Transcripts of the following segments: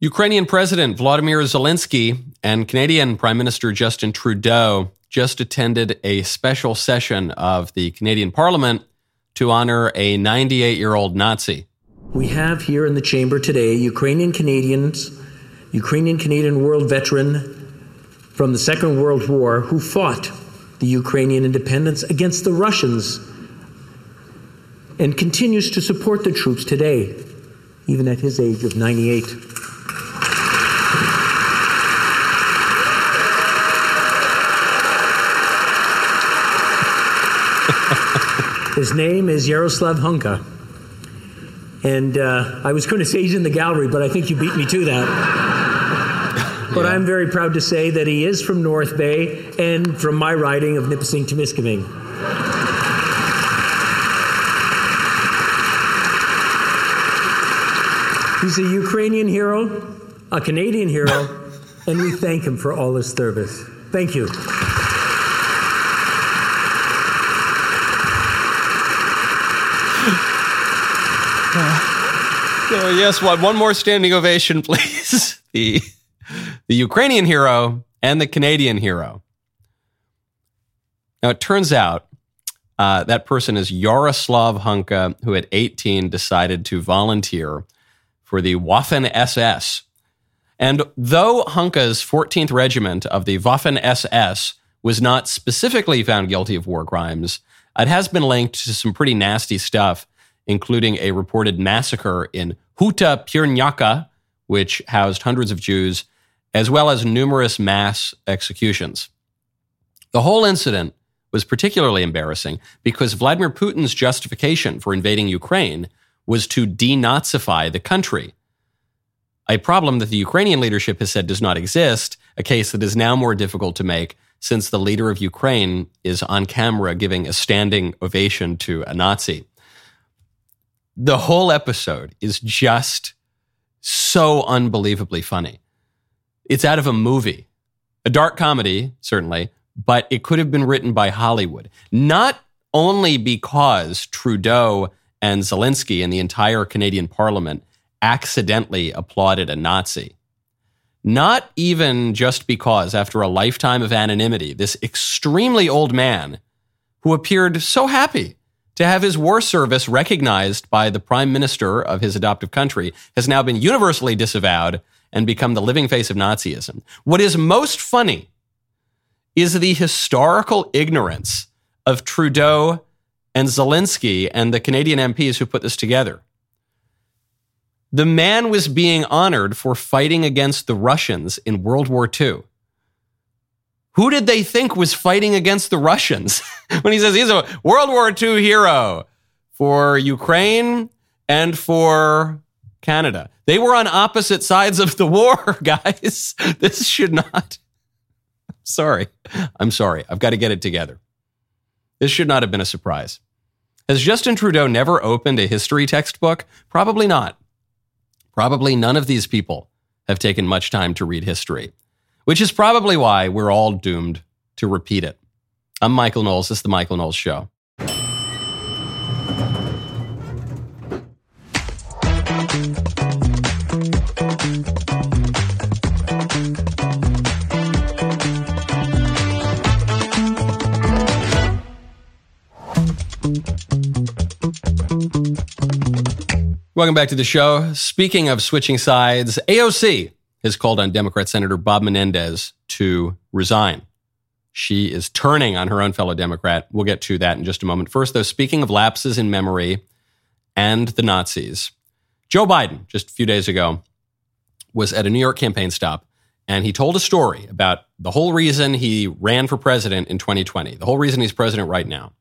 Ukrainian President Vladimir Zelensky and Canadian Prime Minister Justin Trudeau just attended a special session of the Canadian Parliament to honor a 98 year old Nazi. We have here in the chamber today Ukrainian Canadians, Ukrainian Canadian world veteran from the Second World War who fought the Ukrainian independence against the Russians and continues to support the troops today, even at his age of 98. His name is Yaroslav Hunka. And uh, I was going to say he's in the gallery, but I think you beat me to that. but yeah. I'm very proud to say that he is from North Bay and from my riding of Nipissing Timiskaming. He's a Ukrainian hero, a Canadian hero, and we thank him for all his service. Thank you. So yes, one, one more standing ovation, please. the the Ukrainian hero and the Canadian hero. Now it turns out uh, that person is Yaroslav Hunka, who at 18 decided to volunteer for the Waffen SS. And though Hunka's 14th Regiment of the Waffen SS was not specifically found guilty of war crimes, it has been linked to some pretty nasty stuff including a reported massacre in Huta Pieniacka, which housed hundreds of Jews, as well as numerous mass executions. The whole incident was particularly embarrassing because Vladimir Putin's justification for invading Ukraine was to denazify the country. A problem that the Ukrainian leadership has said does not exist, a case that is now more difficult to make since the leader of Ukraine is on camera giving a standing ovation to a Nazi the whole episode is just so unbelievably funny. It's out of a movie, a dark comedy, certainly, but it could have been written by Hollywood. Not only because Trudeau and Zelensky and the entire Canadian Parliament accidentally applauded a Nazi. Not even just because, after a lifetime of anonymity, this extremely old man who appeared so happy to have his war service recognized by the prime minister of his adoptive country has now been universally disavowed and become the living face of Nazism. What is most funny is the historical ignorance of Trudeau and Zelensky and the Canadian MPs who put this together. The man was being honored for fighting against the Russians in World War II. Who did they think was fighting against the Russians when he says he's a World War II hero for Ukraine and for Canada? They were on opposite sides of the war, guys. This should not. Sorry. I'm sorry. I've got to get it together. This should not have been a surprise. Has Justin Trudeau never opened a history textbook? Probably not. Probably none of these people have taken much time to read history which is probably why we're all doomed to repeat it. I'm Michael Knowles. This is The Michael Knowles Show. Welcome back to the show. Speaking of switching sides, AOC has called on Democrat Senator Bob Menendez to resign. She is turning on her own fellow Democrat. We'll get to that in just a moment. First, though, speaking of lapses in memory and the Nazis, Joe Biden, just a few days ago, was at a New York campaign stop and he told a story about the whole reason he ran for president in 2020, the whole reason he's president right now.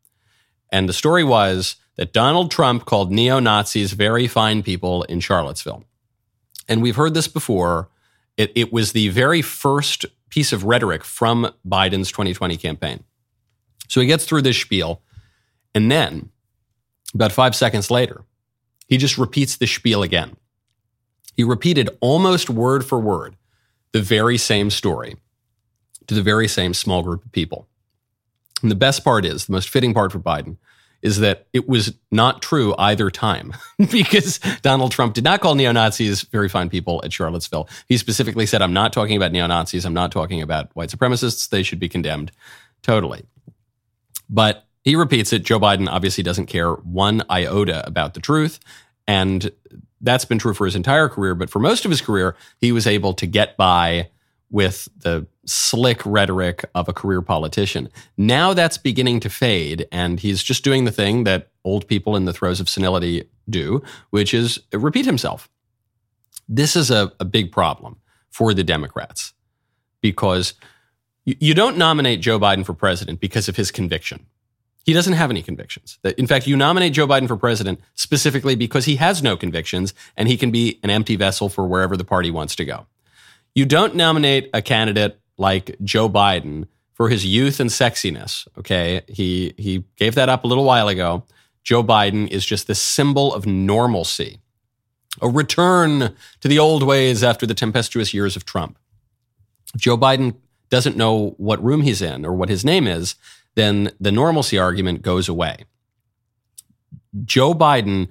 And the story was that Donald Trump called neo Nazis very fine people in Charlottesville. And we've heard this before it, it was the very first piece of rhetoric from Biden's 2020 campaign. So he gets through this spiel, and then about five seconds later, he just repeats the spiel again. He repeated almost word for word the very same story to the very same small group of people. And the best part is, the most fitting part for Biden, is that it was not true either time because Donald Trump did not call neo Nazis very fine people at Charlottesville. He specifically said, I'm not talking about neo Nazis. I'm not talking about white supremacists. They should be condemned totally. But he repeats it. Joe Biden obviously doesn't care one iota about the truth. And that's been true for his entire career. But for most of his career, he was able to get by with the slick rhetoric of a career politician. Now that's beginning to fade, and he's just doing the thing that old people in the throes of senility do, which is repeat himself. This is a, a big problem for the Democrats because you, you don't nominate Joe Biden for president because of his conviction. He doesn't have any convictions. In fact, you nominate Joe Biden for president specifically because he has no convictions and he can be an empty vessel for wherever the party wants to go. You don't nominate a candidate like Joe Biden for his youth and sexiness. Okay. He, he gave that up a little while ago. Joe Biden is just the symbol of normalcy, a return to the old ways after the tempestuous years of Trump. Joe Biden doesn't know what room he's in or what his name is, then the normalcy argument goes away. Joe Biden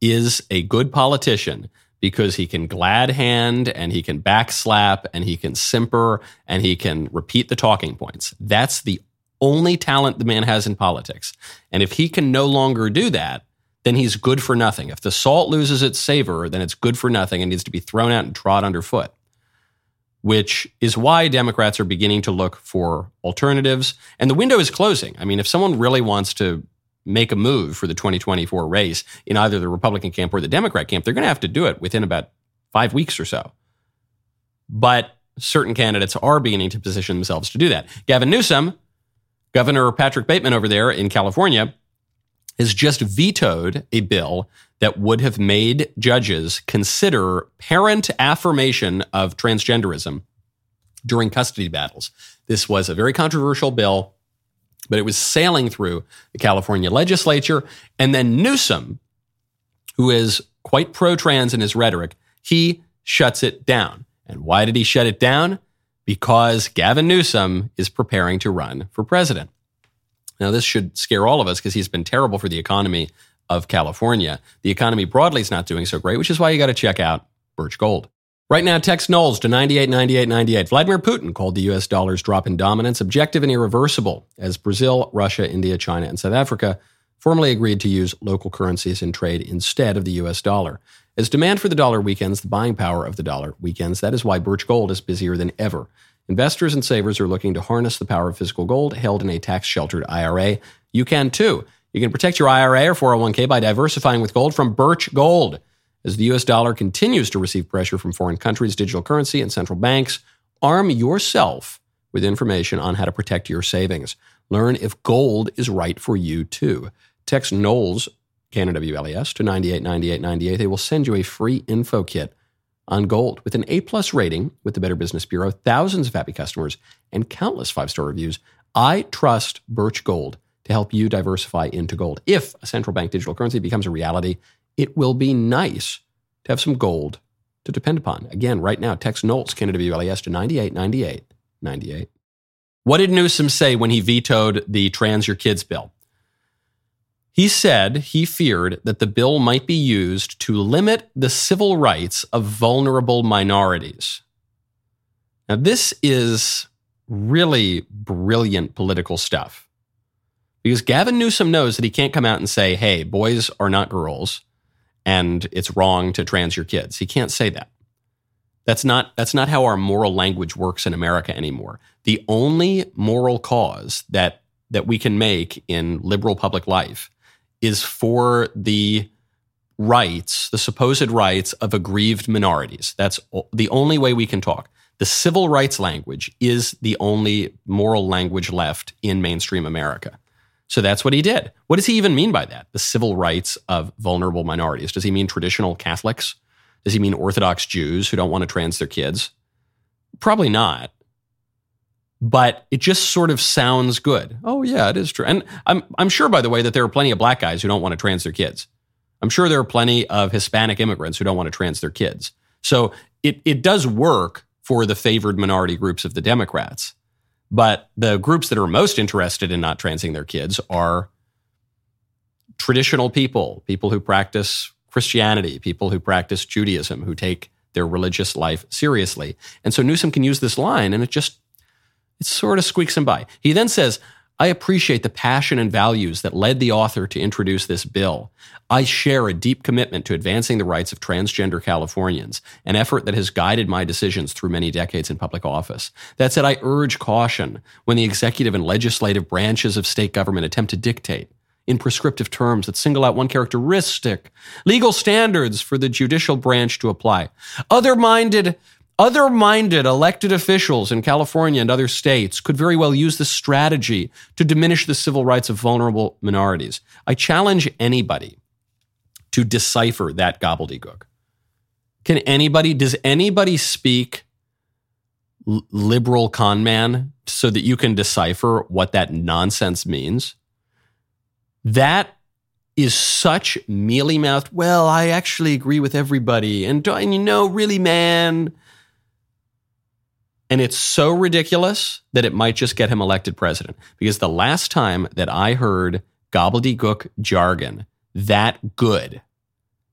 is a good politician because he can glad hand and he can backslap and he can simper and he can repeat the talking points. That's the only talent the man has in politics. And if he can no longer do that, then he's good for nothing. If the salt loses its savor, then it's good for nothing and needs to be thrown out and trod underfoot. Which is why Democrats are beginning to look for alternatives. And the window is closing. I mean, if someone really wants to make a move for the 2024 race in either the Republican camp or the Democrat camp, they're going to have to do it within about five weeks or so. But certain candidates are beginning to position themselves to do that. Gavin Newsom, Governor Patrick Bateman over there in California, has just vetoed a bill that would have made judges consider parent affirmation of transgenderism during custody battles. This was a very controversial bill but it was sailing through the California legislature. And then Newsom, who is quite pro trans in his rhetoric, he shuts it down. And why did he shut it down? Because Gavin Newsom is preparing to run for president. Now, this should scare all of us because he's been terrible for the economy of California. The economy broadly is not doing so great, which is why you got to check out Birch Gold. Right now, text Knowles to 989898. Vladimir Putin called the U.S. dollar's drop in dominance objective and irreversible as Brazil, Russia, India, China, and South Africa formally agreed to use local currencies in trade instead of the U.S. dollar. As demand for the dollar weakens, the buying power of the dollar weakens. That is why Birch Gold is busier than ever. Investors and savers are looking to harness the power of physical gold held in a tax sheltered IRA. You can too. You can protect your IRA or 401k by diversifying with gold from Birch Gold. As the US dollar continues to receive pressure from foreign countries' digital currency and central banks, arm yourself with information on how to protect your savings. Learn if gold is right for you too. Text Knowles, K-N-O-W-L-E-S, to 989898. They will send you a free info kit on gold with an A plus rating with the Better Business Bureau, thousands of happy customers, and countless five star reviews. I trust Birch Gold to help you diversify into gold. If a central bank digital currency becomes a reality, it will be nice to have some gold to depend upon. Again, right now, text Knowles, Canada WLES to 9898 98. What did Newsom say when he vetoed the Trans Your Kids bill? He said he feared that the bill might be used to limit the civil rights of vulnerable minorities. Now, this is really brilliant political stuff because Gavin Newsom knows that he can't come out and say, hey, boys are not girls and it's wrong to trans your kids. He can't say that. That's not that's not how our moral language works in America anymore. The only moral cause that that we can make in liberal public life is for the rights, the supposed rights of aggrieved minorities. That's the only way we can talk. The civil rights language is the only moral language left in mainstream America. So that's what he did. What does he even mean by that? The civil rights of vulnerable minorities. Does he mean traditional Catholics? Does he mean Orthodox Jews who don't want to trans their kids? Probably not. But it just sort of sounds good. Oh yeah, it is true. And I'm I'm sure by the way that there are plenty of black guys who don't want to trans their kids. I'm sure there are plenty of Hispanic immigrants who don't want to trans their kids. So it it does work for the favored minority groups of the Democrats. But the groups that are most interested in not transing their kids are traditional people, people who practice Christianity, people who practice Judaism, who take their religious life seriously. And so Newsom can use this line and it just, it sort of squeaks him by. He then says, I appreciate the passion and values that led the author to introduce this bill. I share a deep commitment to advancing the rights of transgender Californians, an effort that has guided my decisions through many decades in public office. That said, I urge caution when the executive and legislative branches of state government attempt to dictate in prescriptive terms that single out one characteristic, legal standards for the judicial branch to apply. Other minded other minded elected officials in California and other states could very well use this strategy to diminish the civil rights of vulnerable minorities. I challenge anybody to decipher that gobbledygook. Can anybody, does anybody speak liberal con man so that you can decipher what that nonsense means? That is such mealy mouthed, well, I actually agree with everybody. And, uh, and you know, really, man. And it's so ridiculous that it might just get him elected president. Because the last time that I heard gobbledygook jargon that good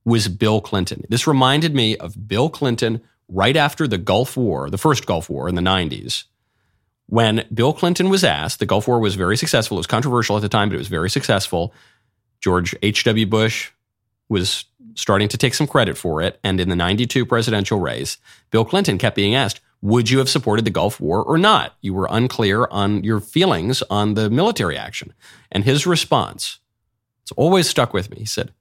was Bill Clinton. This reminded me of Bill Clinton right after the Gulf War, the first Gulf War in the 90s, when Bill Clinton was asked, the Gulf War was very successful. It was controversial at the time, but it was very successful. George H.W. Bush was starting to take some credit for it. And in the 92 presidential race, Bill Clinton kept being asked, would you have supported the Gulf War or not? You were unclear on your feelings on the military action. And his response, it's always stuck with me. He said,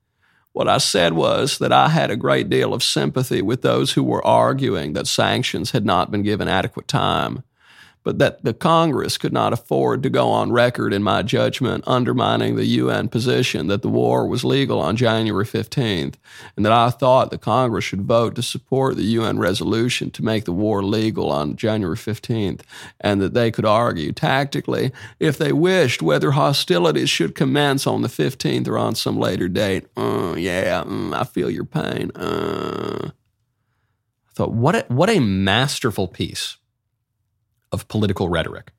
What I said was that I had a great deal of sympathy with those who were arguing that sanctions had not been given adequate time but that the Congress could not afford to go on record, in my judgment, undermining the UN position that the war was legal on January 15th, and that I thought the Congress should vote to support the UN resolution to make the war legal on January 15th, and that they could argue tactically, if they wished, whether hostilities should commence on the 15th or on some later date. Uh, yeah, mm, I feel your pain. Uh. I thought, what a, what a masterful piece of political rhetoric.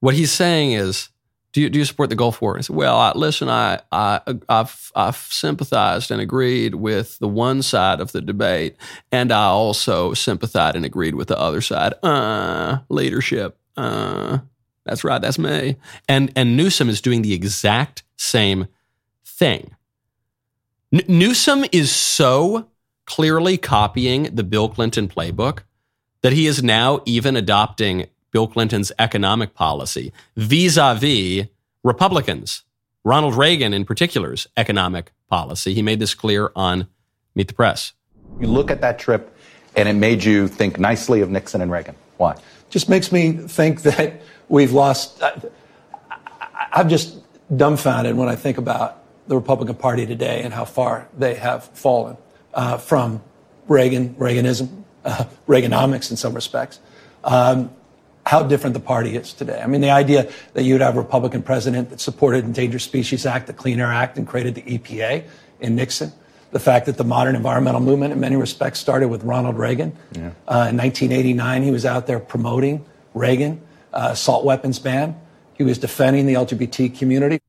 What he's saying is, do you, do you support the Gulf War? I said, well, I, listen, I, I, I've, I've sympathized and agreed with the one side of the debate, and I also sympathized and agreed with the other side. Uh, leadership. Uh, that's right, that's me. And, and Newsom is doing the exact same thing. N- Newsom is so clearly copying the Bill Clinton playbook that he is now even adopting Bill Clinton's economic policy vis a vis Republicans, Ronald Reagan in particular's economic policy. He made this clear on Meet the Press. You look at that trip, and it made you think nicely of Nixon and Reagan. Why? Just makes me think that we've lost. I, I'm just dumbfounded when I think about the Republican Party today and how far they have fallen uh, from Reagan, Reaganism, uh, Reaganomics in some respects, um, how different the party is today. I mean, the idea that you'd have a Republican president that supported Endangered Species Act, the Clean Air Act, and created the EPA in Nixon. The fact that the modern environmental movement, in many respects, started with Ronald Reagan. Yeah. Uh, in 1989, he was out there promoting Reagan, uh, assault weapons ban. He was defending the LGBT community.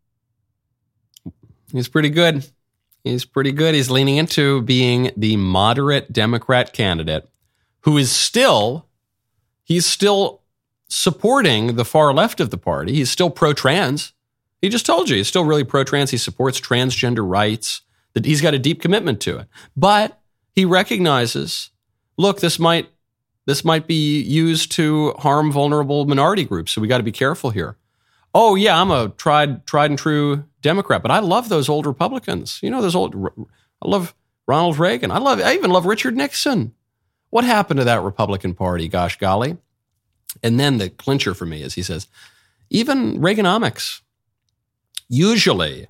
He's pretty good. He's pretty good. He's leaning into being the moderate Democrat candidate who is still he's still supporting the far left of the party. He's still pro-trans. He just told you he's still really pro-trans. He supports transgender rights. That he's got a deep commitment to it. But he recognizes, look, this might this might be used to harm vulnerable minority groups. So we got to be careful here. Oh yeah, I'm a tried tried and true Democrat, but I love those old Republicans. You know those old. I love Ronald Reagan. I love. I even love Richard Nixon. What happened to that Republican Party, gosh golly? And then the clincher for me is he says, even Reaganomics. Usually,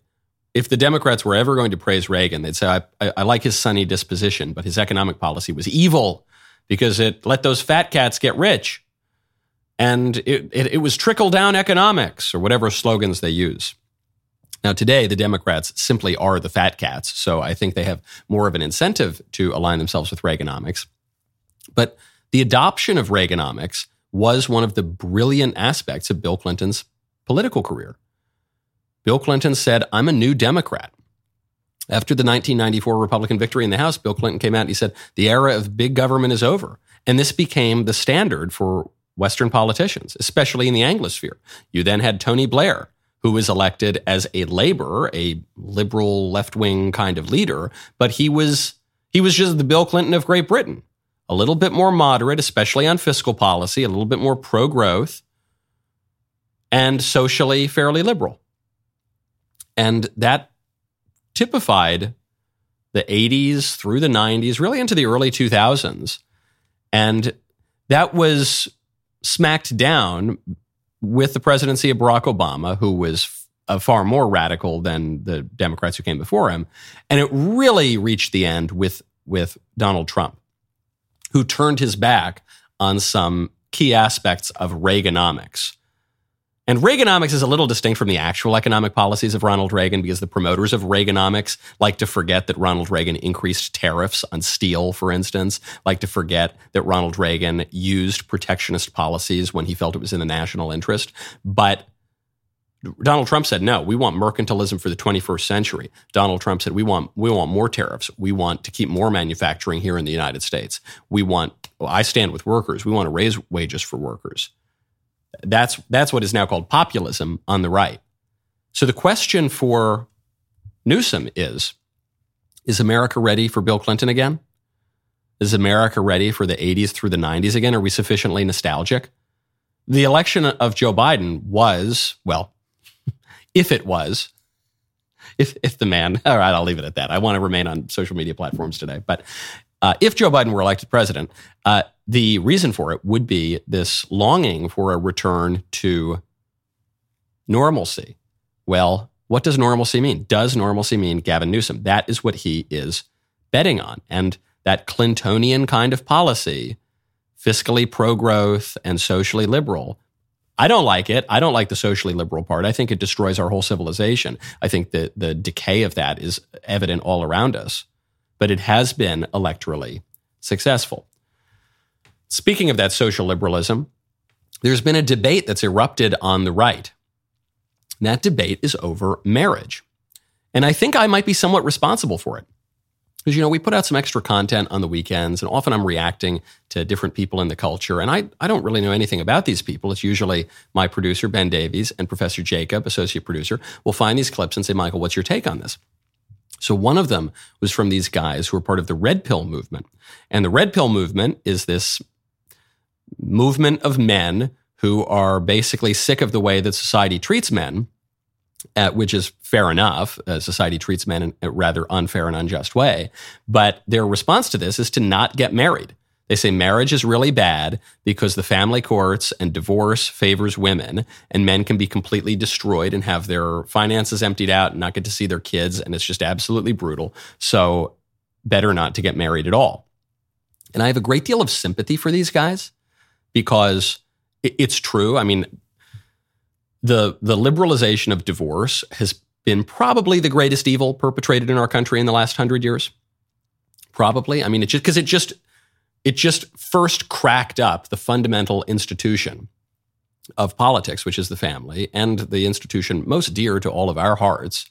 if the Democrats were ever going to praise Reagan, they'd say, I, I, I like his sunny disposition, but his economic policy was evil because it let those fat cats get rich. And it, it, it was trickle down economics or whatever slogans they use. Now, today, the Democrats simply are the fat cats. So I think they have more of an incentive to align themselves with Reaganomics. But the adoption of Reaganomics was one of the brilliant aspects of Bill Clinton's political career. Bill Clinton said, I'm a new Democrat. After the 1994 Republican victory in the House, Bill Clinton came out and he said, the era of big government is over. And this became the standard for Western politicians, especially in the Anglosphere. You then had Tony Blair, who was elected as a labor, a liberal left wing kind of leader, but he was he was just the Bill Clinton of Great Britain, a little bit more moderate, especially on fiscal policy, a little bit more pro growth, and socially fairly liberal. And that typified the 80s through the 90s, really into the early 2000s. And that was smacked down with the presidency of Barack Obama, who was far more radical than the Democrats who came before him. And it really reached the end with, with Donald Trump, who turned his back on some key aspects of Reaganomics and Reaganomics is a little distinct from the actual economic policies of Ronald Reagan because the promoters of Reaganomics like to forget that Ronald Reagan increased tariffs on steel, for instance, like to forget that Ronald Reagan used protectionist policies when he felt it was in the national interest. But Donald Trump said, no, we want mercantilism for the 21st century. Donald Trump said, we want, we want more tariffs. We want to keep more manufacturing here in the United States. We want, well, I stand with workers. We want to raise wages for workers. That's, that's what is now called populism on the right. So the question for Newsom is Is America ready for Bill Clinton again? Is America ready for the 80s through the 90s again? Are we sufficiently nostalgic? The election of Joe Biden was, well, if it was, if, if the man, all right, I'll leave it at that. I want to remain on social media platforms today. But uh, if Joe Biden were elected president, uh, the reason for it would be this longing for a return to normalcy. Well, what does normalcy mean? Does normalcy mean Gavin Newsom? That is what he is betting on. And that Clintonian kind of policy, fiscally pro growth and socially liberal, I don't like it. I don't like the socially liberal part. I think it destroys our whole civilization. I think that the decay of that is evident all around us but it has been electorally successful. Speaking of that social liberalism, there's been a debate that's erupted on the right. that debate is over marriage. And I think I might be somewhat responsible for it. Because, you know, we put out some extra content on the weekends, and often I'm reacting to different people in the culture. And I, I don't really know anything about these people. It's usually my producer, Ben Davies, and Professor Jacob, associate producer, will find these clips and say, Michael, what's your take on this? So one of them was from these guys who are part of the Red Pill movement. And the Red Pill movement is this movement of men who are basically sick of the way that society treats men, uh, which is fair enough. Uh, society treats men in a rather unfair and unjust way. But their response to this is to not get married. They say marriage is really bad because the family courts and divorce favors women, and men can be completely destroyed and have their finances emptied out and not get to see their kids, and it's just absolutely brutal. So, better not to get married at all. And I have a great deal of sympathy for these guys because it's true. I mean, the the liberalization of divorce has been probably the greatest evil perpetrated in our country in the last hundred years. Probably. I mean, it just because it just it just first cracked up the fundamental institution of politics, which is the family, and the institution most dear to all of our hearts.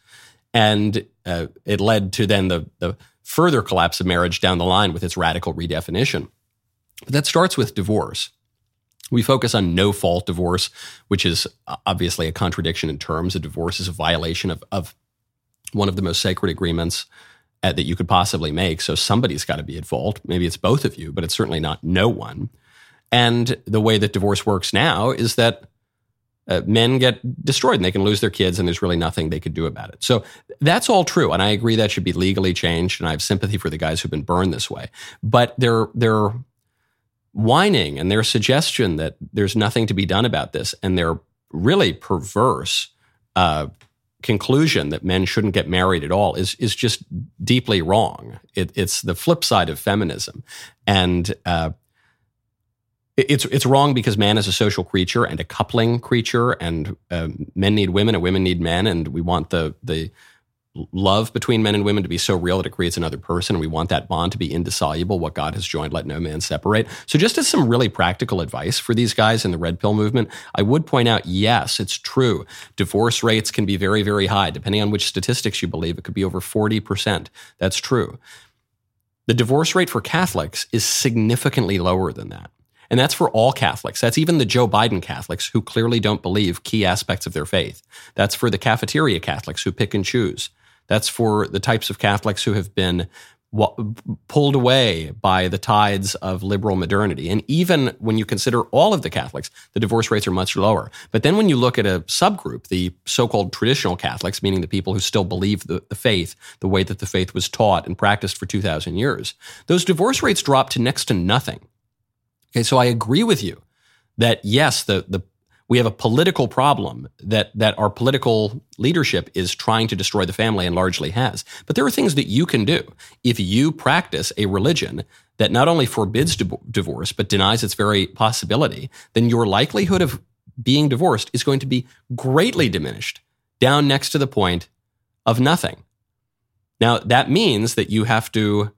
And uh, it led to then the, the further collapse of marriage down the line with its radical redefinition. But that starts with divorce. We focus on no fault divorce, which is uh, obviously a contradiction in terms. A divorce is a violation of, of one of the most sacred agreements uh, that you could possibly make. So somebody's got to be at fault. Maybe it's both of you, but it's certainly not no one. And the way that divorce works now is that uh, men get destroyed and they can lose their kids, and there's really nothing they could do about it. So that's all true, and I agree that should be legally changed. And I have sympathy for the guys who've been burned this way. But their their whining and their suggestion that there's nothing to be done about this, and their really perverse uh, conclusion that men shouldn't get married at all is is just deeply wrong. It, it's the flip side of feminism, and uh, it's it's wrong because man is a social creature and a coupling creature, and uh, men need women and women need men, and we want the the love between men and women to be so real that it creates another person. And we want that bond to be indissoluble. What God has joined, let no man separate. So, just as some really practical advice for these guys in the red pill movement, I would point out yes, it's true. Divorce rates can be very, very high. Depending on which statistics you believe, it could be over 40%. That's true. The divorce rate for Catholics is significantly lower than that. And that's for all Catholics. That's even the Joe Biden Catholics who clearly don't believe key aspects of their faith. That's for the cafeteria Catholics who pick and choose. That's for the types of Catholics who have been pulled away by the tides of liberal modernity. And even when you consider all of the Catholics, the divorce rates are much lower. But then when you look at a subgroup, the so called traditional Catholics, meaning the people who still believe the, the, faith the way that the faith was taught and practiced for 2,000 years, those divorce rates drop to next to nothing. Okay, so I agree with you that yes, the, the we have a political problem that that our political leadership is trying to destroy the family and largely has. But there are things that you can do if you practice a religion that not only forbids divorce but denies its very possibility. Then your likelihood of being divorced is going to be greatly diminished, down next to the point of nothing. Now that means that you have to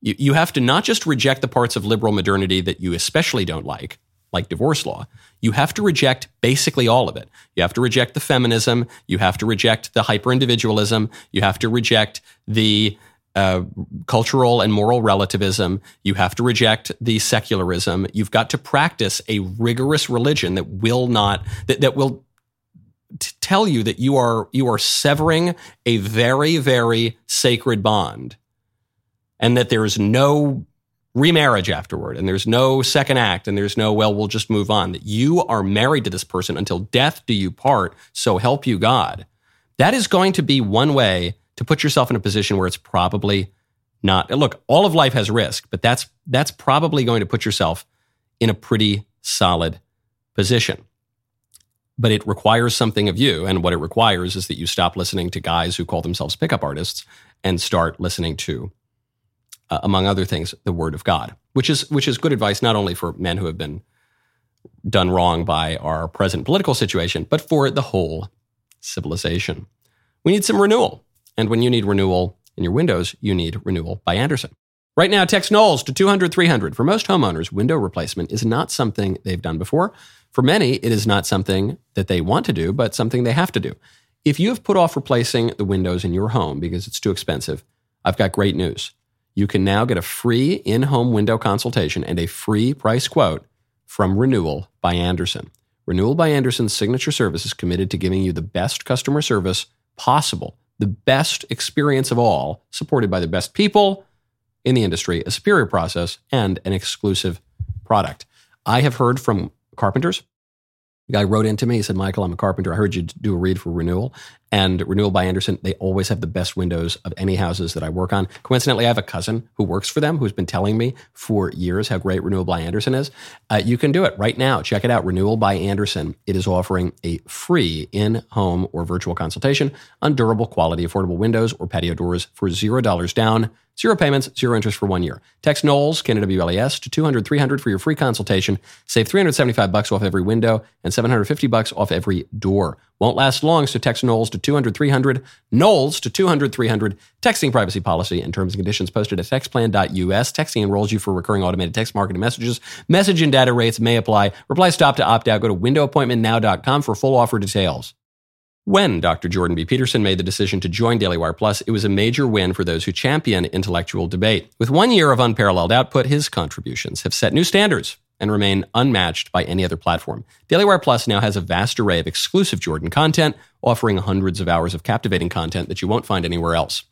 you, you have to not just reject the parts of liberal modernity that you especially don't like, like divorce law, you have to reject basically all of it. You have to reject the feminism. You have to reject the hyper individualism. You have to reject the uh, cultural and moral relativism. You have to reject the secularism. You've got to practice a rigorous religion that will not, that, that will t- tell you that you are, you are severing a very, very sacred bond and that there is no remarriage afterward and there's no second act and there's no well we'll just move on that you are married to this person until death do you part so help you god. That is going to be one way to put yourself in a position where it's probably not look all of life has risk but that's that's probably going to put yourself in a pretty solid position. But it requires something of you and what it requires is that you stop listening to guys who call themselves pickup artists and start listening to uh, among other things, the Word of God, which is which is good advice not only for men who have been done wrong by our present political situation, but for the whole civilization. We need some renewal, and when you need renewal in your windows, you need renewal by Andersen. Right now, text Knowles to 200 300. For most homeowners, window replacement is not something they've done before. For many, it is not something that they want to do, but something they have to do. If you have put off replacing the windows in your home because it's too expensive, I've got great news you can now get a free in home window consultation and a free price quote from Renewal by Andersen. Renewal by Andersen's signature service is committed to giving you the best customer service possible, the best experience of all, supported by the best people in the industry, a superior process, and an exclusive product. I have heard from carpenters the guy wrote into me. He said, Michael, I'm a carpenter. I heard you do a read for Renewal. And Renewal by Andersen, they always have the best windows of any houses that I work on. Coincidentally, I have a cousin who works for them who's been telling me for years how great Renewal by Andersen is. Uh, you can do it right now. Check it out, Renewal by Andersen. It is offering a free in home or virtual consultation on durable, quality, affordable windows or patio doors for $0 down Zero payments, zero interest for one year. Text Knowles, WLAS to 200 300 for your free consultation. Save 375 bucks off every window and 750 bucks off every door. Won't last long, so text Knowles to 200 300. Knowles to 200 300. Texting privacy policy and terms and conditions posted at textplan.us. Texting enrolls you for recurring automated text marketing messages. Message and data rates may apply. Reply stop to opt out. Go to windowappointmentnow.com for full offer details. When Dr. Jordan B. Peterson made the decision to join Daily Wire Plus, it was a major win for those who champion intellectual debate. With one year of unparalleled output, his contributions have set new standards and remain unmatched by any other platform. Daily Wire Plus now has a vast array of exclusive Jordan content, offering hundreds of hours of captivating content that you won't find anywhere else.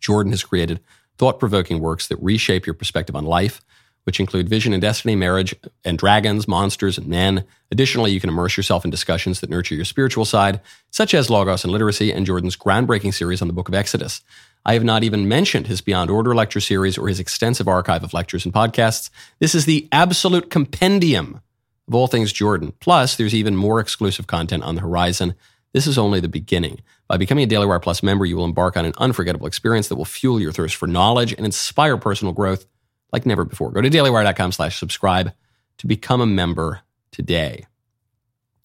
Jordan has created thought provoking works that reshape your perspective on life which include vision and destiny, marriage, and dragons, monsters, and men. Additionally, you can immerse yourself in discussions that nurture your spiritual side, such as Logos and Literacy and Jordan's groundbreaking series on the book of Exodus. I have not even mentioned his Beyond Order lecture series or his extensive archive of lectures and podcasts. This is the absolute compendium of all things Jordan. Plus, there's even more exclusive content on the horizon. This is only the beginning. By becoming a Daily Wire Plus member, you will embark on an unforgettable experience that will fuel your thirst for knowledge and inspire personal growth like never before. Go to dailywire.com slash subscribe to become a member today.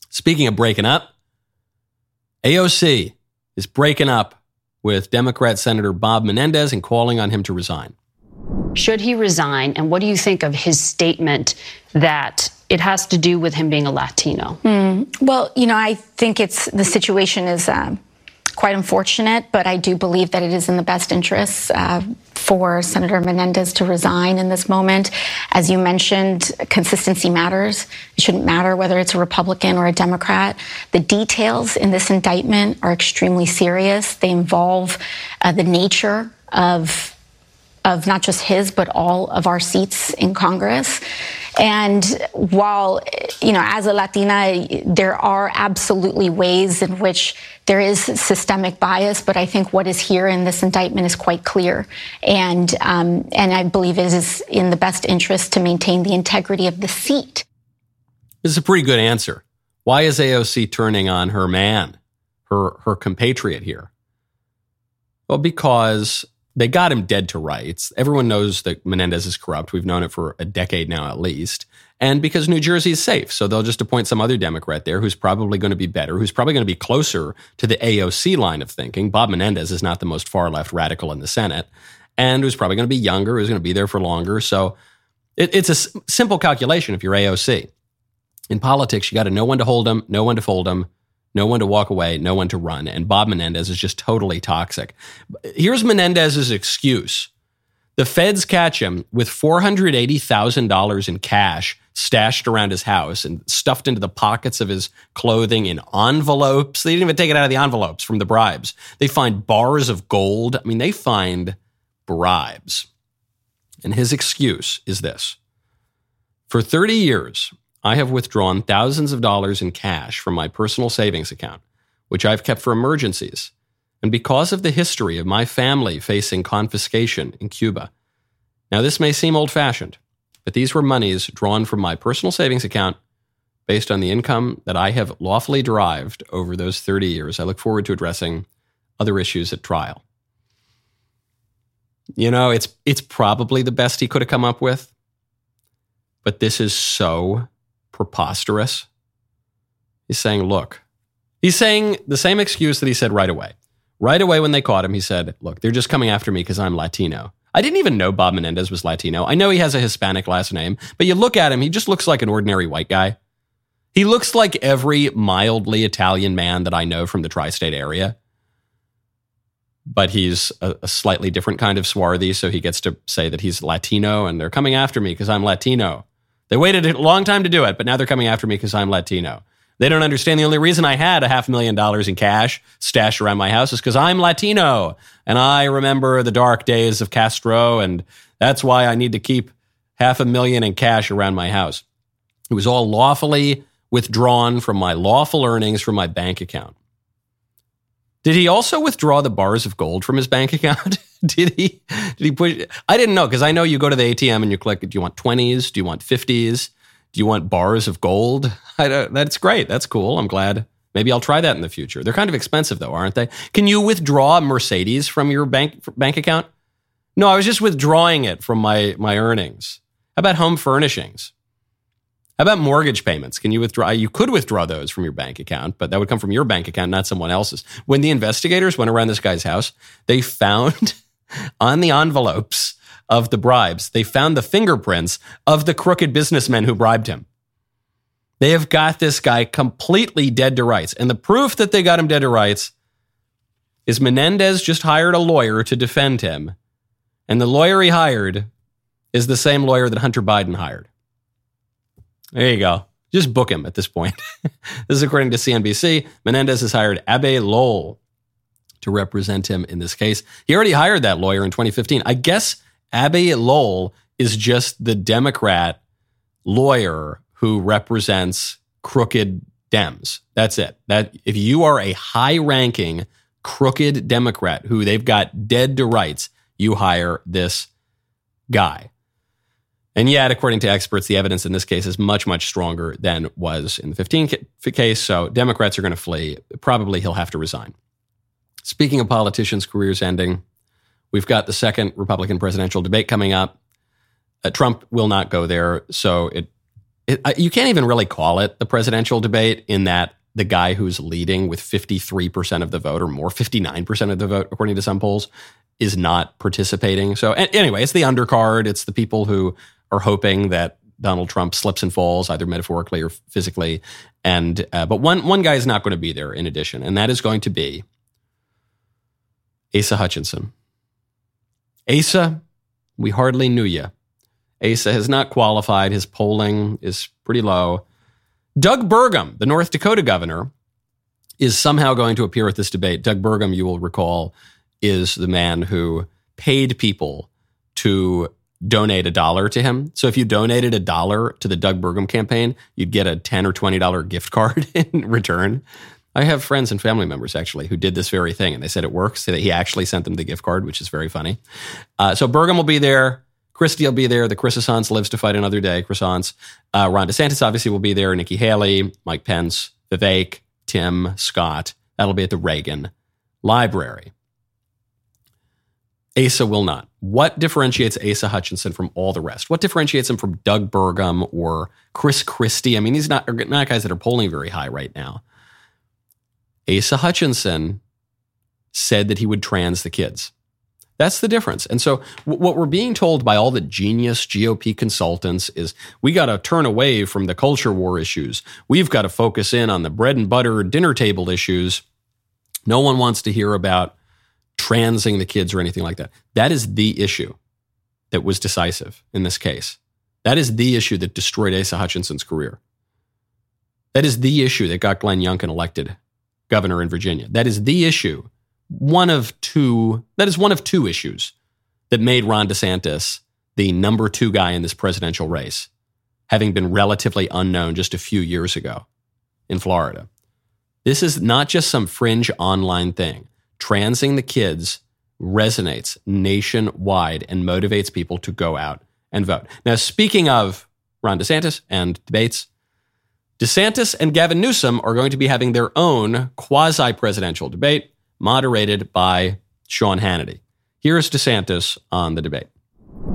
Speaking of breaking up, AOC is breaking up with Democrat Senator Bob Menendez and calling on him to resign. Should he resign? And what do you think of his statement that it has to do with him being a Latino? Mm, well, you know, I think it's the situation is um, quite unfortunate, but I do believe that it is in the best interests uh, for Senator Menendez to resign in this moment. As you mentioned, consistency matters. It shouldn't matter whether it's a Republican or a Democrat. The details in this indictment are extremely serious. They involve uh, the nature of of not just his, but all of our seats in Congress. And while, you know, as a Latina, there are absolutely ways in which there is systemic bias, but I think what is here in this indictment is quite clear. And, um, and I believe it is in the best interest to maintain the integrity of the seat. This is a pretty good answer. Why is AOC turning on her man, her, her compatriot here? Well, because they got him dead to rights. Everyone knows that Menendez is corrupt. We've known it for a decade now, at least. And because New Jersey is safe. So they'll just appoint some other Democrat there who's probably going to be better, who's probably going to be closer to the AOC line of thinking. Bob Menendez is not the most far left radical in the Senate, and who's probably going to be younger, who's going to be there for longer. So it, it's a s- simple calculation if you're AOC. In politics, you got to know when to hold them, know when to fold them, no one to walk away, no one to run. And Bob Menendez is just totally toxic. Here's Menendez's excuse. The feds catch him with $480,000 in cash stashed around his house and stuffed into the pockets of his clothing in envelopes. They didn't even take it out of the envelopes from the bribes. They find bars of gold. I mean, they find bribes. And his excuse is this For 30 years, I have withdrawn thousands of dollars in cash from my personal savings account, which I've kept for emergencies. And because of the history of my family facing confiscation in Cuba. Now, this may seem old fashioned, but these were monies drawn from my personal savings account based on the income that I have lawfully derived over those 30 years. I look forward to addressing other issues at trial. You know, it's, it's probably the best he could have come up with, but this is so preposterous. He's saying, look, he's saying the same excuse that he said right away. Right away when they caught him, he said, look, they're just coming after me because I'm Latino. I didn't even know Bob Menendez was Latino. I know he has a Hispanic last name, but you look at him, he just looks like an ordinary white guy. He looks like every mildly Italian man that I know from the tri state area. But he's a, a, slightly different kind of swarthy, so he gets to say that he's Latino and they're coming after me because I'm Latino. They waited a long time to do it, but now they're coming after me because I'm Latino. They don't understand the only reason I had a half million dollars in cash stashed around my house is because I'm Latino. And I remember the dark days of Castro, and that's why I need to keep half a million in cash around my house. It was all lawfully withdrawn from my lawful earnings from my bank account. Did he also withdraw the bars of gold from his bank account? did he? Did he push? I didn't know because I know you go to the ATM and you click. Do you want twenties? Do you want fifties? Do you want bars of gold? i don't that's great. That's cool. I'm glad. Maybe I'll try that in the future. They're kind of expensive though, aren't they? Can you withdraw Mercedes from your bank bank account? No, I was just withdrawing it from my my earnings. How about home furnishings? How about mortgage payments? Can you withdraw? Uh, you could withdraw those from your bank account, but that would come from your bank account, not someone else's. When the investigators went around this guy's house, they found on the envelopes of the bribes, they found the fingerprints of the crooked businessmen who bribed him. They have got this guy completely dead to rights. And the proof that they got him dead to rights is Menendez just hired a lawyer to defend him. And the lawyer he hired is the same lawyer that Hunter Biden hired. There you go. Just book him at this point. this is according to CNBC. Menendez has hired Abbe Lowell to represent him in this case. He already hired that lawyer in 2015. I guess Abbe Lowell is just the Democrat lawyer who represents crooked Dems. That's it. That if you are a high-ranking crooked Democrat who they've got dead to rights, you hire this guy. And yet, according to experts, the evidence in this case is much, much stronger than was in the 15 case. So Democrats are going to flee. Probably he'll have to resign. Speaking of politicians' careers ending, we've got the second Republican presidential debate coming up. Uh, Trump will not go there. So it, it uh, you can't even really call it the presidential debate in that the guy who's leading with 53% of the vote or more, 59% of the vote, according to some polls, is not participating. So, anyway, it's the undercard. It's the people who are hoping that Donald Trump slips and falls, either metaphorically or physically. And uh, but one one guy is not going to be there. In addition, and that is going to be Asa Hutchinson. Asa, we hardly knew you. Asa has not qualified. His polling is pretty low. Doug Burgum, the North Dakota governor, is somehow going to appear at this debate. Doug Burgum, you will recall, is the man who paid people to donate a dollar to him. So if you donated a dollar to the Doug Burgum campaign, you'd get a 10 or $20 gift card in return. I have friends and family members actually who did this very thing and they said it works. So that he actually sent them the gift card, which is very funny. Uh, so Burgum will be there. Christie will be there. The Croissants lives to fight another day. Croissants. Uh, Ron DeSantis obviously will be there. Nikki Haley, Mike Pence, Vivek, Tim, Scott. That'll be at the Reagan Library. Asa will not. What differentiates Asa Hutchinson from all the rest? What differentiates him from Doug Burgum or Chris Christie? I mean, these not not guys that are polling very high right now. Asa Hutchinson said that he would trans the kids. That's the difference. And so, w- what we're being told by all the genius GOP consultants is we got to turn away from the culture war issues. We've got to focus in on the bread and butter dinner table issues. No one wants to hear about transing the kids or anything like that. That is the issue that was decisive in this case. That is the issue that destroyed Asa Hutchinson's career. That is the issue that got Glenn Youngkin elected governor in Virginia. That is the issue. One of two, that is one of two issues that made Ron DeSantis the number two guy in this presidential race, having been relatively unknown just a few years ago in Florida. This is not just some fringe online thing transing the kids resonates nationwide and motivates people to go out and vote. Now, speaking of Ron DeSantis and debates, DeSantis and Gavin Newsom are going to be having their own quasi presidential debate moderated by Sean Hannity. Here's DeSantis on the debate.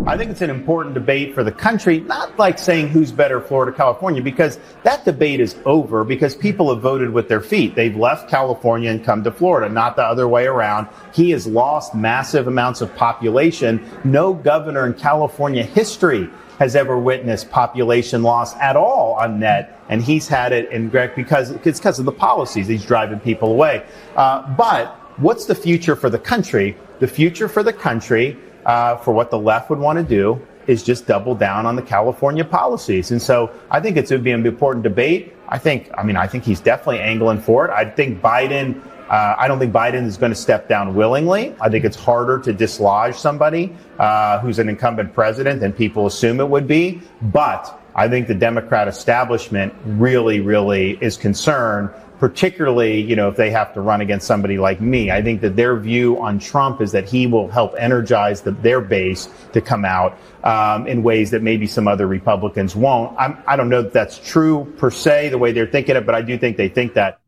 I think it's an important debate for the country, not like saying who's better, Florida, California, because that debate is over because people have voted with their feet. They've left California and come to Florida, not the other way around. He has lost massive amounts of population. No governor in California history has ever witnessed population loss at all on net, and he's had it And Greg, because it's because of the policies. He's driving people away. Uh, but what's the future for the country? The future for the country uh, for what the left would want to do is just double down on the California policies. And so I think it's going to be an important debate. I think, I mean, I think he's definitely angling for it. I think Biden, uh, I don't think Biden is going to step down willingly. I think it's harder to dislodge somebody uh, who's an incumbent president than people assume it would be. But I think the Democrat establishment really, really is concerned particularly, you know, if they have to run against somebody like me. I think that their view on Trump is that he will help energize the, their base to come out um, in ways that maybe some other Republicans won't. I'm, I do not know that that's true per se, the way they're thinking it, but I do think they think that.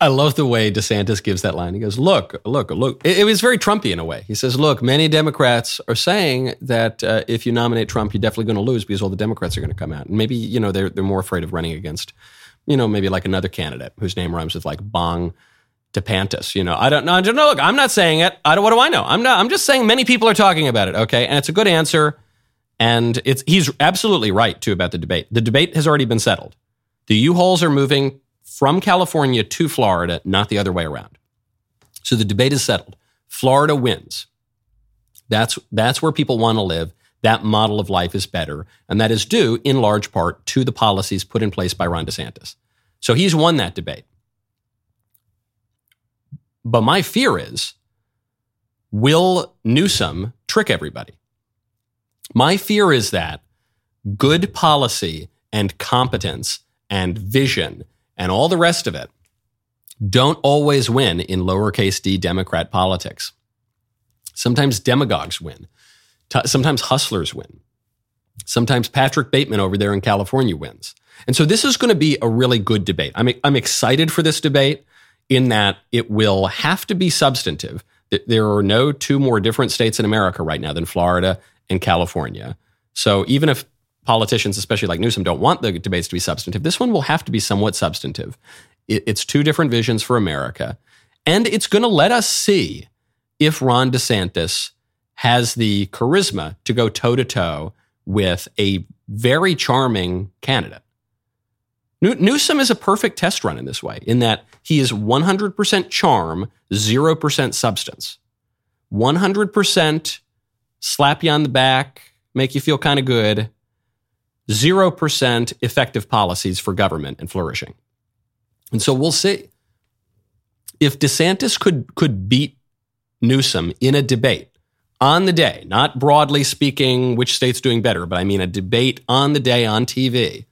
I love the way DeSantis gives that line. He goes, "Look, look, look." It, it was very Trumpy in a way. He says, "Look, many Democrats are saying that uh, if you nominate Trump, you're definitely going to lose because all the Democrats are going to come out, and maybe you know they're they're more afraid of running against you know, maybe like another candidate whose name rhymes with like Bong DePantis. You know, I don't know. Know. Look, I'm not saying it. I don't, what do I know? I'm not. I'm just saying many people are talking about it. Okay, and it's a good answer, and it's he's absolutely right too about the debate. The debate has already been settled. The U-Hauls are moving from California to Florida, not the other way around. So the debate is settled. Florida wins. That's that's where people want to live that model of life is better. And that is due in large part to the policies put in place by Ron DeSantis. So he's won that debate. But my fear is will Newsom trick everybody? My fear is that good policy and competence and vision and all the rest of it don't always win in lowercase d Democrat politics. Sometimes demagogues win. Sometimes hustlers win. Sometimes Patrick Bateman over there in California wins. And so this is going to be a really good debate. I'm, I'm excited for this debate in that it will have to be substantive. There are no two more different states in America right now than Florida and California. So even if politicians, especially like Newsom, don't want the debates to be substantive, this one will have to be somewhat substantive. It's two different visions for America. And it's going to let us see if Ron DeSantis has the charisma to go toe to toe with a very charming candidate. Newsom is a perfect test run in this way, in that he is 100% charm, 0% substance. 100% slap you on the back, make you feel kind of good, 0% effective policies for government and flourishing. And so we'll see. If DeSantis could, could beat Newsom in a debate on the day, not broadly speaking which state's doing better, but I mean a debate on the day on TV,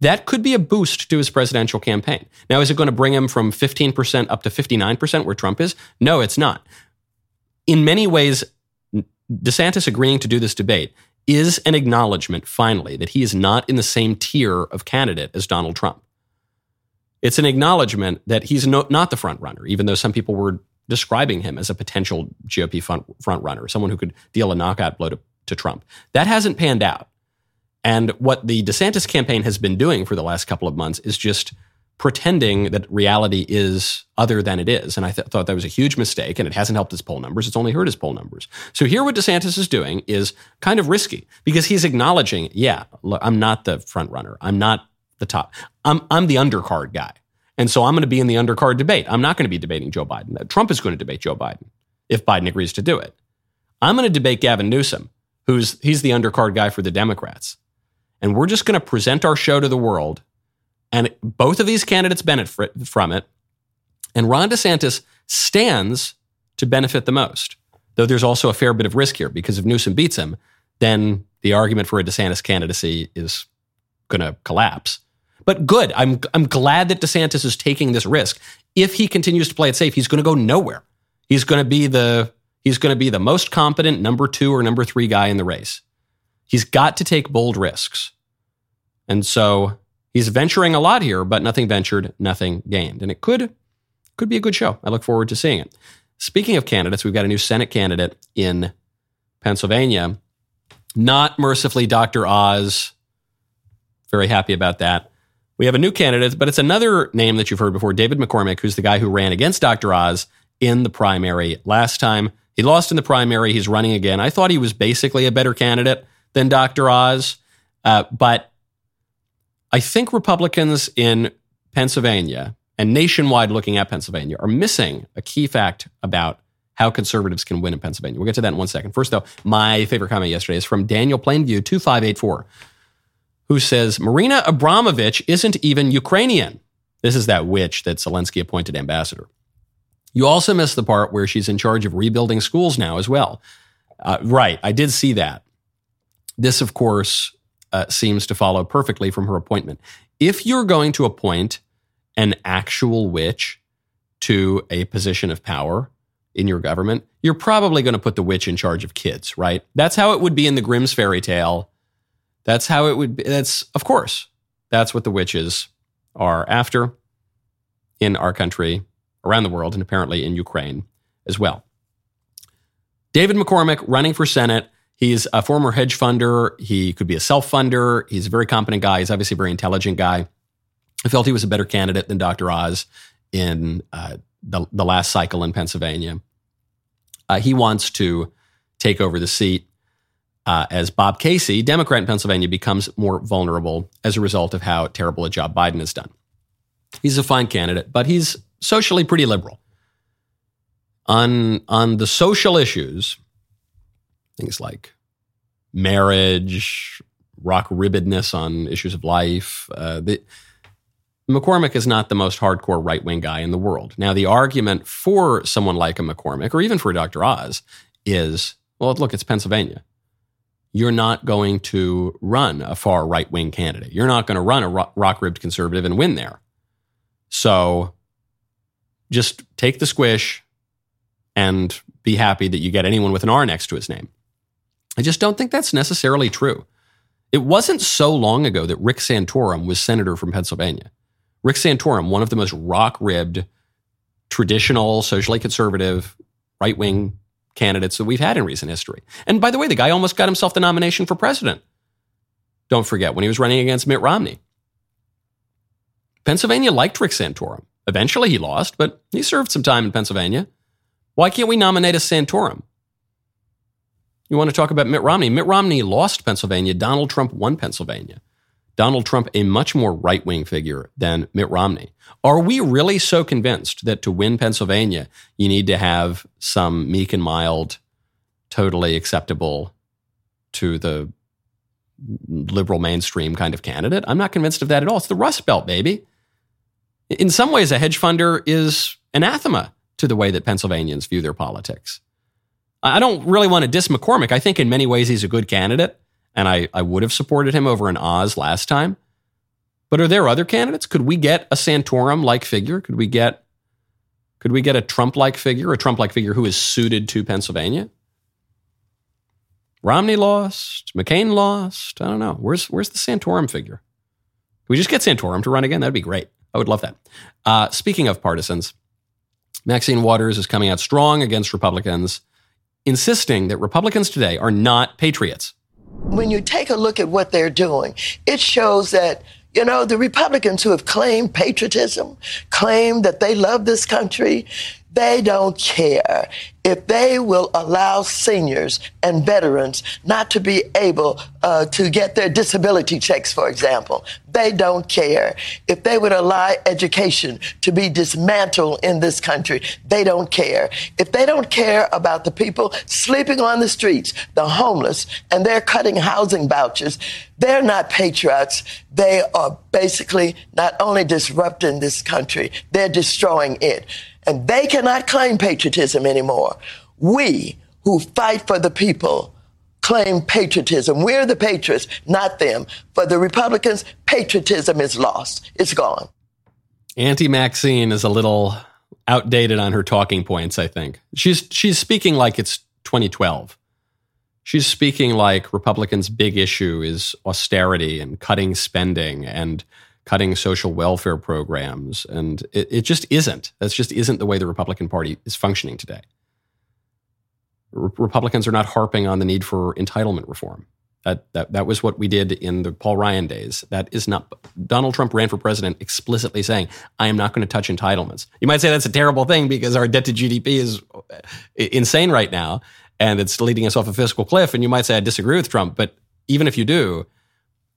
that could be a boost to his presidential campaign. Now, is it going to bring him from 15% up to 59% where Trump is? No, it's not. In many ways, DeSantis agreeing to do this debate is an acknowledgement, finally, that he is not in the same tier of candidate as Donald Trump. It's an acknowledgement that he's no, not the front runner, even though some people were describing him as a potential GOP front, front runner, someone who could deal a knockout blow to, to Trump. That hasn't panned out. And what the DeSantis campaign has been doing for the last couple of months is just pretending that reality is other than it is. And I th- thought that was a huge mistake, and it hasn't helped his poll numbers. It's only hurt his poll numbers. So here, what DeSantis is doing is kind of risky because he's acknowledging, yeah, look, I'm not the front runner. I'm not the top. I'm I'm the undercard guy, and so I'm going to be in the undercard debate. I'm not going to be debating Joe Biden. Trump is going to debate Joe Biden if Biden agrees to do it. I'm going to debate Gavin Newsom, who's he's the undercard guy for the Democrats, and we're just going to present our show to the world and both of these candidates benefit from it. And Ron DeSantis stands to benefit the most, though there's also a fair bit of risk here because if Newsom beats him, then the argument for a DeSantis candidacy is going to collapse. But good. I'm, I'm glad that DeSantis is taking this risk. If he continues to play it safe, he's going to go nowhere. He's going to be the he's going to be the most competent number two or number three guy in the race. He's got to take bold risks. And so he's venturing a lot here, but nothing ventured, nothing gained. And it could could be a good show. I look forward to seeing it. Speaking of candidates, we've got a new Senate candidate in Pennsylvania. Not mercifully Dr. Oz. Very happy about that. We have a new candidate, but it's another name that you've heard before, David McCormick, who's the guy who ran against Dr. Oz in the primary last time. He lost in the primary. He's running again. I thought he was basically a better candidate than Dr. Oz, uh, but I think Republicans in Pennsylvania and nationwide looking at Pennsylvania are missing a key fact about how conservatives can win in Pennsylvania. We'll get to that in one second. First, though, my favorite comment yesterday is from Daniel Plainview 2584, who says Marina Abramovich isn't even Ukrainian. This is that witch that Zelensky appointed ambassador. You also missed the part where she's in charge of rebuilding schools now as well. Uh, right, I did see that. This, of course, uh, seems to follow perfectly from her appointment. If you're going to appoint an actual witch to a position of power in your government, you're probably going to put the witch in charge of kids, right? That's how it would be in the Grimm's fairy tale. That's how it would be. That's, of course, that's what the witches are after in our country, around the world, and apparently in Ukraine as well. David McCormick running for Senate He's a former hedge funder. He could be a self funder. He's a very competent guy. He's obviously a very intelligent guy. I felt he was a better candidate than Dr. Oz in uh, the, the last cycle in Pennsylvania. Uh, he wants to take over the seat uh, as Bob Casey, Democrat in Pennsylvania, becomes more vulnerable as a result of how terrible a job Biden has done. He's a fine candidate, but he's socially pretty liberal. On, on the social issues, things like marriage, rock ribbedness on issues of life. Uh, the, McCormick is not the most hardcore right wing guy in the world. Now, the argument for someone like a McCormick, or even for Dr. Oz, is well, look, it's Pennsylvania. You're not going to run a far right wing candidate. You're not going to run a rock ribbed conservative and win there. So just take the squish and be happy that you get anyone with an R next to his name. I just don't think that's necessarily true. It wasn't so long ago that Rick Santorum was senator from Pennsylvania. Rick Santorum, one of the most rock ribbed, traditional, socially conservative, right wing candidates that we've had in recent history. And by the way, the guy almost got himself the nomination for president. Don't forget when he was running against Mitt Romney. Pennsylvania liked Rick Santorum. Eventually he lost, but he served some time in Pennsylvania. Why can't we nominate a Santorum? You want to talk about Mitt Romney? Mitt Romney lost Pennsylvania. Donald Trump won Pennsylvania. Donald Trump, a much more right wing figure than Mitt Romney. Are we really so convinced that to win Pennsylvania, you need to have some meek and mild, totally acceptable to the liberal mainstream kind of candidate? I'm not convinced of that at all. It's the Rust Belt, baby. In some ways, a hedge funder is anathema to the way that Pennsylvanians view their politics. I don't really want to diss McCormick. I think in many ways he's a good candidate, and I, I would have supported him over an Oz last time. But are there other candidates? Could we get a Santorum like figure? Could we get could we get a Trump like figure, a Trump like figure who is suited to Pennsylvania? Romney lost, McCain lost. I don't know. Where's where's the Santorum figure? Can we just get Santorum to run again? That'd be great. I would love that. Uh, speaking of partisans, Maxine Waters is coming out strong against Republicans, insisting that Republicans today are not patriots. When you take a look at what they're doing, it shows that you know, the Republicans who have claimed patriotism, claim that they love this country, they don't care if they will allow seniors and veterans not to be able uh, to get their disability checks, for example. They don't care. If they would allow education to be dismantled in this country, they don't care. If they don't care about the people sleeping on the streets, the homeless, and they're cutting housing vouchers, they're not patriots. They are basically not only disrupting this country, they're destroying it and they cannot claim patriotism anymore. We who fight for the people claim patriotism. We're the patriots, not them. For the Republicans, patriotism is lost. It's gone. Auntie Maxine is a little outdated on her talking points, I think. She's she's speaking like it's 2012. She's speaking like Republicans' big issue is austerity and cutting spending and cutting social welfare programs. And it, it just isn't. That's just isn't the way the Republican Party is functioning today. Re- Republicans are not harping on the need for entitlement reform. That, that, that was what we did in the Paul Ryan days. That is not, Donald Trump ran for president explicitly saying, I am not going to touch entitlements. You might say that's a terrible thing because our debt to GDP is uh, insane right now and it's leading us off a fiscal cliff. And you might say, I disagree with Trump. But even if you do,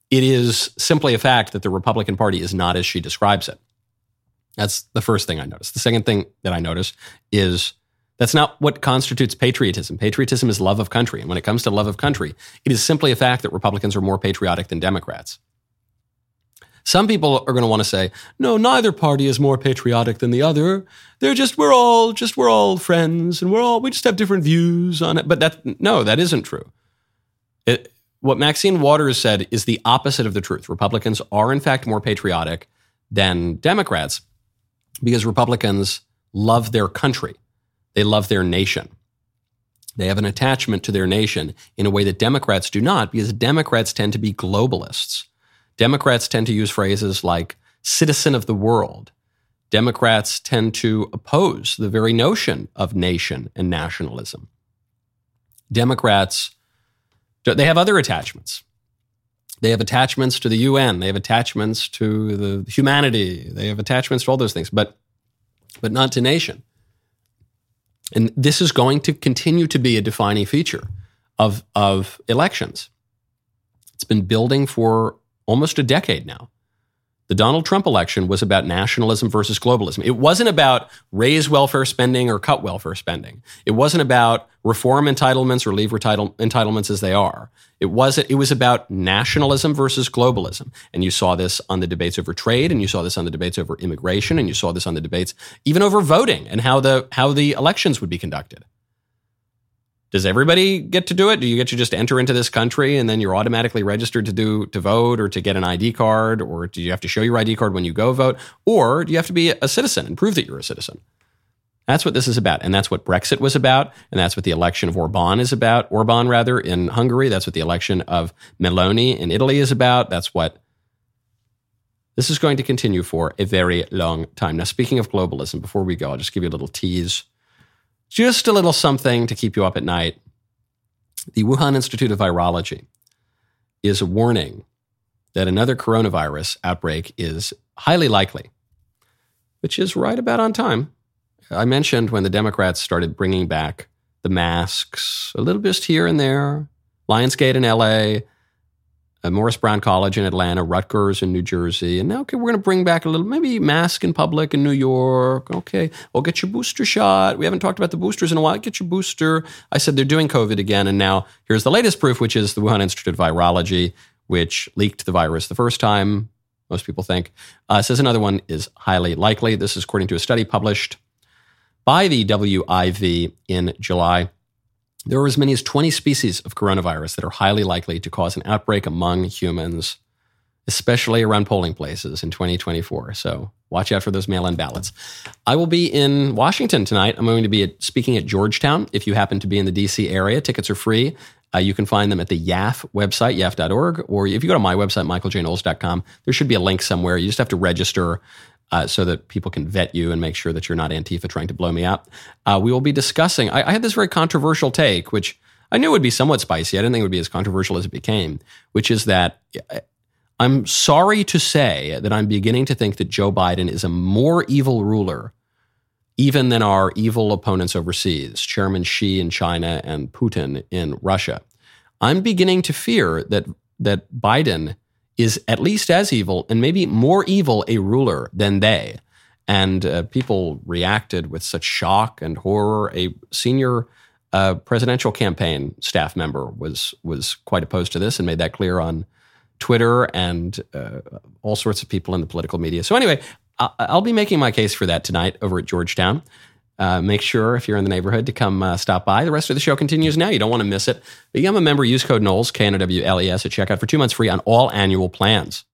it is simply a fact that the Republican Party is not as she describes it. That's the first thing I noticed. The second thing that I notice is that's not what constitutes patriotism. Patriotism is love of country. And when it comes to love of country, it is simply a fact that Republicans are more patriotic than Democrats. Some people are going to want to say, no, neither party is more patriotic than the other. They're just, we're all, just, we're all friends and we're all, we just have different views on it. But that, no, that isn't true. It, what Maxine Waters said is the opposite of the truth. Republicans are, in fact, more patriotic than Democrats because Republicans love their country, they love their nation. They have an attachment to their nation in a way that Democrats do not, because Democrats tend to be globalists. Democrats tend to use phrases like citizen of the world. Democrats tend to oppose the very notion of nation and nationalism. Democrats they have other attachments. They have attachments to the UN. They have attachments to the humanity. They have attachments to all those things, but but not to nation. And this is going to continue to be a defining feature of of elections. It's been building for almost a decade now. The Donald Trump election was about nationalism versus globalism. It wasn't about raise welfare spending or cut welfare spending. It wasn't about reform entitlements or leave entitle- entitlements as they are. It was it was about nationalism versus globalism. And you saw this on the debates over trade and you saw this on the debates over immigration and you saw this on the debates even over voting and how the how the elections would be conducted. Does everybody get to do it? Do you get to just enter into this country and then you're automatically registered to do to vote or to get an ID card or do you have to show your ID card when you go vote or do you have to be a citizen and prove that you're a citizen? That's what this is about and that's what Brexit was about and that's what the election of Orban is about. Orban rather in Hungary, that's what the election of Meloni in Italy is about. That's what this is going to continue for a very long time. Now speaking of globalism, before we go, I'll just give you a little tease just a little something to keep you up at night. The Wuhan Institute of Virology is warning that another coronavirus outbreak is highly likely, which is right about on time. I mentioned when the Democrats started bringing back the masks, a little bit here and there, Lionsgate in LA, uh, Morris Brown College in Atlanta, Rutgers in New Jersey. And now, okay, we're going to bring back a little, maybe mask in public in New York. Okay, well, get your booster shot. We haven't talked about the boosters in a while. Get your booster. I said they're doing COVID again. And now here's the latest proof, which is the Wuhan Institute of Virology, which leaked the virus the first time, most people think. Uh, says another one is highly likely. This is according to a study published by the WIV in July. There are as many as 20 species of coronavirus that are highly likely to cause an outbreak among humans, especially around polling places in 2024. So watch out for those mail in ballots. I will be in Washington tonight. I'm going to be at, speaking at Georgetown. If you happen to be in the DC area, tickets are free. Uh, you can find them at the YAF website, yaf.org, or if you go to my website, michaeljknowles.com, there should be a link somewhere. You just have to register uh, so that people can vet you and make sure that you're not Antifa trying to blow me up. Uh, we will be discussing. I, I, had this very controversial take, which I knew would be somewhat spicy. I didn't think it would be as controversial as it became, which is that uh, I'm sorry to say that I'm beginning to think that Joe Biden is a more evil ruler even than our evil opponents overseas, Chairman Xi in China and Putin in Russia. I'm beginning to fear that that Biden is at least as evil and maybe more evil a ruler than they. And uh, people reacted with such shock and horror. A senior uh, presidential campaign staff member was was quite opposed to this and made that clear on Twitter and uh, all sorts of people in the political media. So anyway, I'll be making my case for that tonight over at Georgetown. Uh, make sure if you're in the neighborhood to come uh, stop by. The rest of the show continues now. You don't want to miss it. Become a member. Use code Knowles, K N O W L E S, at checkout for two months free on all annual plans.